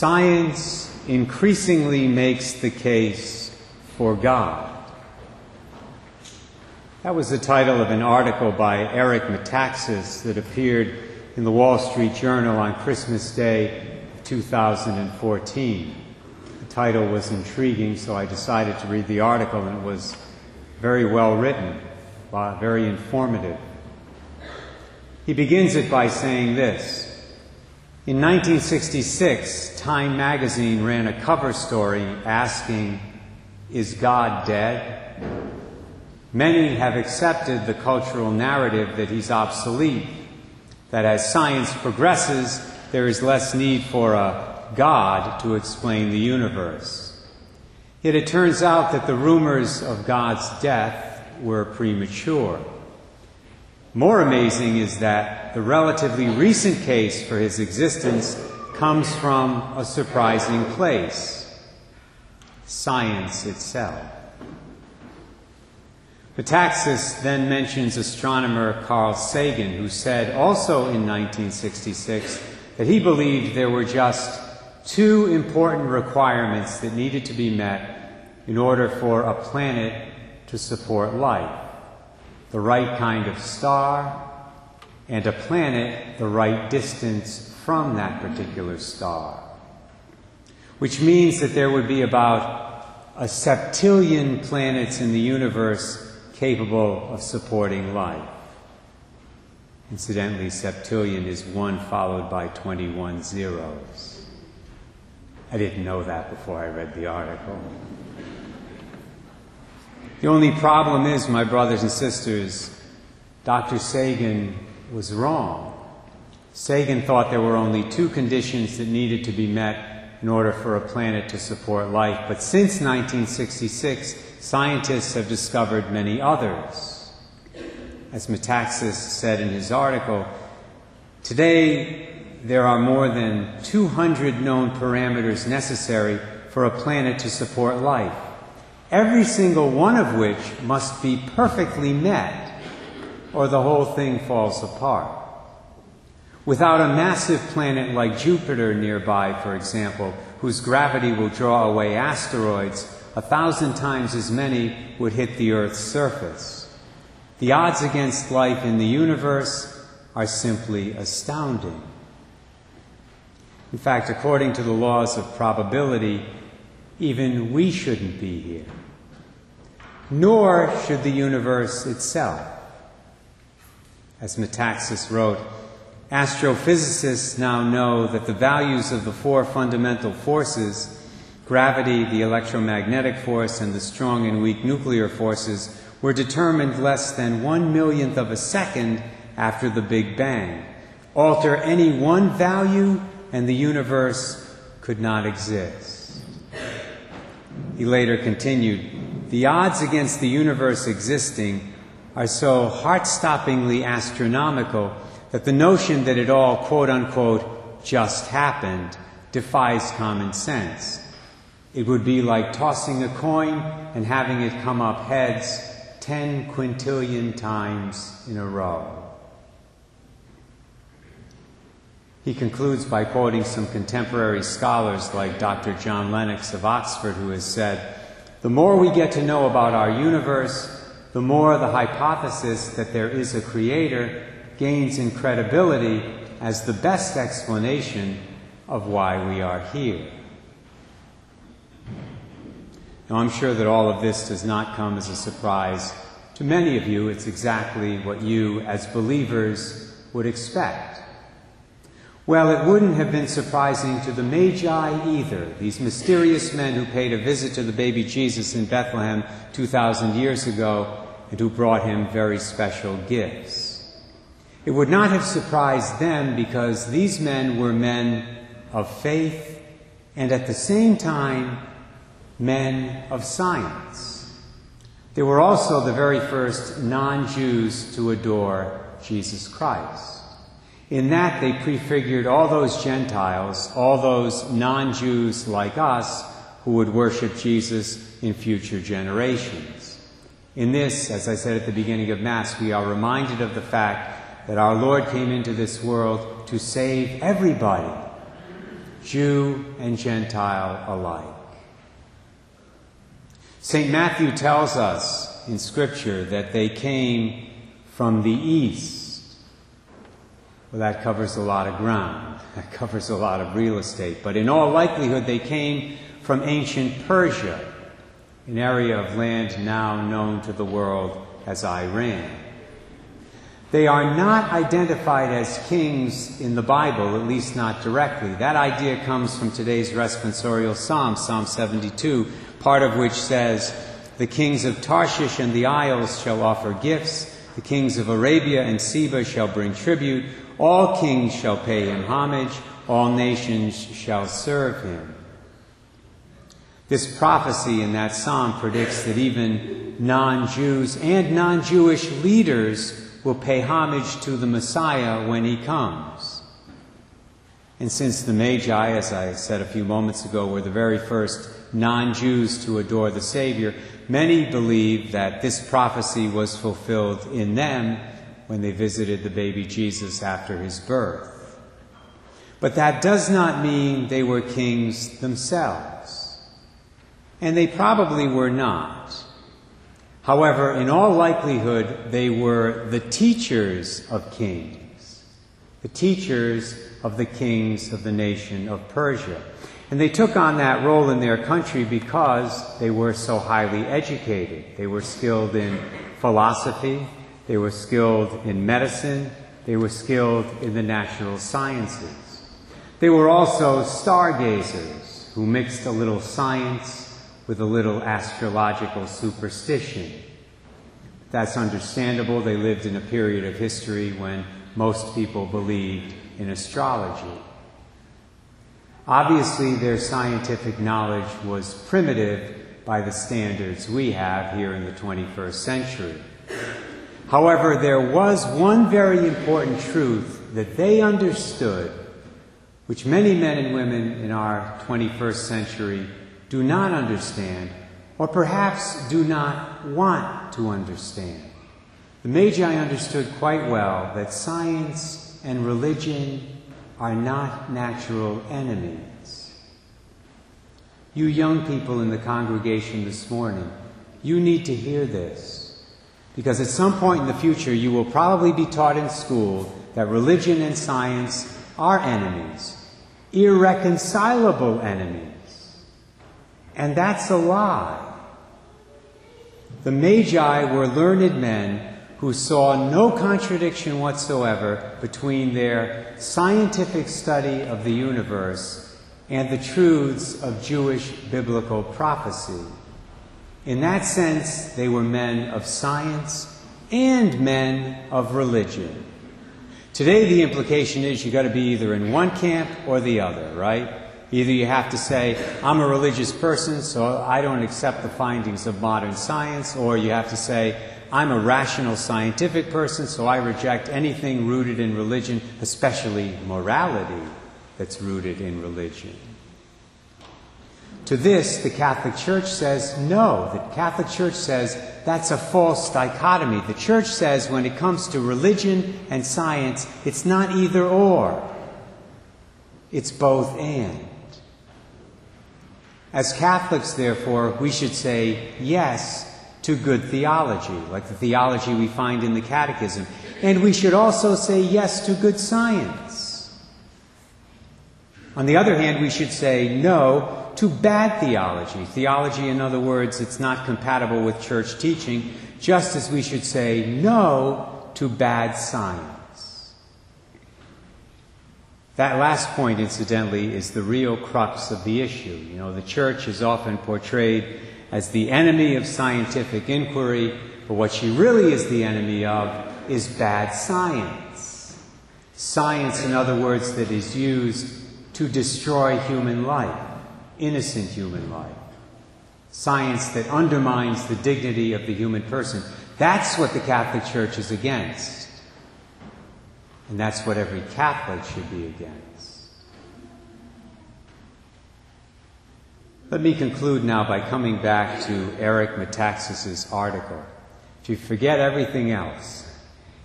Science increasingly makes the case for God. That was the title of an article by Eric Metaxas that appeared in the Wall Street Journal on Christmas Day 2014. The title was intriguing, so I decided to read the article, and it was very well written, uh, very informative. He begins it by saying this In 1966, Time magazine ran a cover story asking, Is God dead? Many have accepted the cultural narrative that he's obsolete, that as science progresses, there is less need for a God to explain the universe. Yet it turns out that the rumors of God's death were premature. More amazing is that the relatively recent case for his existence comes from a surprising place science itself. Metaxas then mentions astronomer Carl Sagan, who said also in 1966 that he believed there were just two important requirements that needed to be met in order for a planet to support life the right kind of star, and a planet the right distance from that particular star. Which means that there would be about a septillion planets in the universe capable of supporting life. Incidentally, septillion is 1 followed by 21 zeros. I didn't know that before I read the article. The only problem is, my brothers and sisters, Dr. Sagan was wrong. Sagan thought there were only two conditions that needed to be met in order for a planet to support life, but since 1966, scientists have discovered many others. As Metaxas said in his article, today there are more than 200 known parameters necessary for a planet to support life, every single one of which must be perfectly met, or the whole thing falls apart. Without a massive planet like Jupiter nearby, for example, whose gravity will draw away asteroids, a thousand times as many would hit the Earth's surface. The odds against life in the universe are simply astounding. In fact, according to the laws of probability, even we shouldn't be here. Nor should the universe itself. As Metaxas wrote, astrophysicists now know that the values of the four fundamental forces gravity, the electromagnetic force, and the strong and weak nuclear forces were determined less than one millionth of a second after the Big Bang. Alter any one value, and the universe could not exist. He later continued The odds against the universe existing are so heart stoppingly astronomical that the notion that it all, quote unquote, just happened defies common sense. It would be like tossing a coin and having it come up heads 10 quintillion times in a row. He concludes by quoting some contemporary scholars like Dr. John Lennox of Oxford, who has said, The more we get to know about our universe, the more the hypothesis that there is a creator gains in credibility as the best explanation of why we are here. Now, I'm sure that all of this does not come as a surprise. To many of you, it's exactly what you, as believers, would expect. Well, it wouldn't have been surprising to the Magi either, these mysterious men who paid a visit to the baby Jesus in Bethlehem 2,000 years ago and who brought him very special gifts. It would not have surprised them because these men were men of faith and at the same time men of science. They were also the very first non Jews to adore Jesus Christ. In that, they prefigured all those Gentiles, all those non Jews like us, who would worship Jesus in future generations. In this, as I said at the beginning of Mass, we are reminded of the fact that our Lord came into this world to save everybody Jew and Gentile alike. St. Matthew tells us in Scripture that they came from the east. Well, that covers a lot of ground. That covers a lot of real estate. But in all likelihood, they came from ancient Persia, an area of land now known to the world as Iran. They are not identified as kings in the Bible, at least not directly. That idea comes from today's responsorial psalm, Psalm 72, part of which says, The kings of Tarshish and the isles shall offer gifts, the kings of Arabia and Seba shall bring tribute, all kings shall pay him homage, all nations shall serve him. This prophecy in that psalm predicts that even non Jews and non Jewish leaders will pay homage to the Messiah when he comes. And since the Magi, as I said a few moments ago, were the very first non Jews to adore the Savior, many believe that this prophecy was fulfilled in them when they visited the baby Jesus after his birth. But that does not mean they were kings themselves. And they probably were not. However, in all likelihood, they were the teachers of kings, the teachers of the kings of the nation of Persia. And they took on that role in their country because they were so highly educated. They were skilled in philosophy, they were skilled in medicine, they were skilled in the natural sciences. They were also stargazers who mixed a little science with a little astrological superstition. That's understandable. They lived in a period of history when most people believed in astrology. Obviously, their scientific knowledge was primitive by the standards we have here in the 21st century. However, there was one very important truth that they understood, which many men and women in our 21st century do not understand, or perhaps do not want to understand. The Magi understood quite well that science and religion are not natural enemies. You young people in the congregation this morning, you need to hear this. Because at some point in the future, you will probably be taught in school that religion and science are enemies, irreconcilable enemies. And that's a lie. The Magi were learned men who saw no contradiction whatsoever between their scientific study of the universe and the truths of Jewish biblical prophecy. In that sense, they were men of science and men of religion. Today, the implication is you've got to be either in one camp or the other, right? Either you have to say, I'm a religious person, so I don't accept the findings of modern science, or you have to say, I'm a rational scientific person, so I reject anything rooted in religion, especially morality that's rooted in religion. To this, the Catholic Church says no. The Catholic Church says that's a false dichotomy. The Church says when it comes to religion and science, it's not either or, it's both and. As Catholics, therefore, we should say yes to good theology, like the theology we find in the Catechism. And we should also say yes to good science. On the other hand, we should say no to bad theology. Theology, in other words, it's not compatible with church teaching, just as we should say no to bad science. That last point, incidentally, is the real crux of the issue. You know, the church is often portrayed as the enemy of scientific inquiry, but what she really is the enemy of is bad science. Science, in other words, that is used to destroy human life, innocent human life. Science that undermines the dignity of the human person. That's what the Catholic Church is against. And that's what every Catholic should be against. Let me conclude now by coming back to Eric Metaxas' article. If you forget everything else,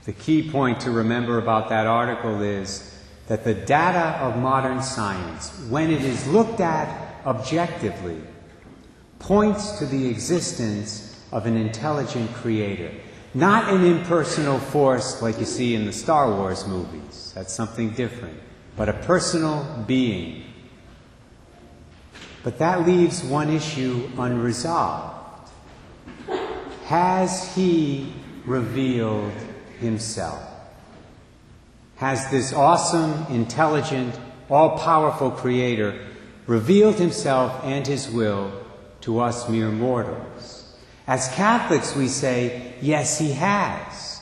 the key point to remember about that article is that the data of modern science, when it is looked at objectively, points to the existence of an intelligent creator. Not an impersonal force like you see in the Star Wars movies. That's something different. But a personal being. But that leaves one issue unresolved. Has he revealed himself? Has this awesome, intelligent, all powerful creator revealed himself and his will to us mere mortals? As Catholics, we say, yes, he has.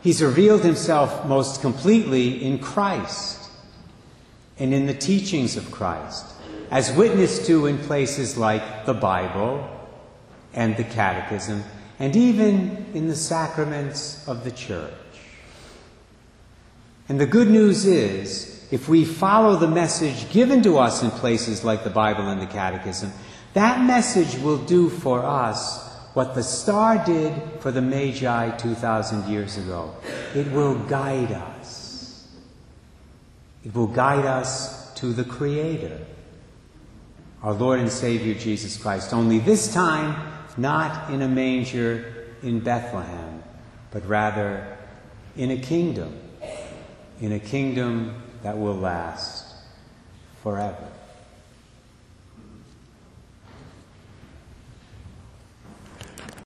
He's revealed himself most completely in Christ and in the teachings of Christ, as witnessed to in places like the Bible and the Catechism, and even in the sacraments of the Church. And the good news is, if we follow the message given to us in places like the Bible and the Catechism, that message will do for us what the star did for the Magi 2,000 years ago. It will guide us. It will guide us to the Creator, our Lord and Savior Jesus Christ. Only this time, not in a manger in Bethlehem, but rather in a kingdom, in a kingdom that will last forever.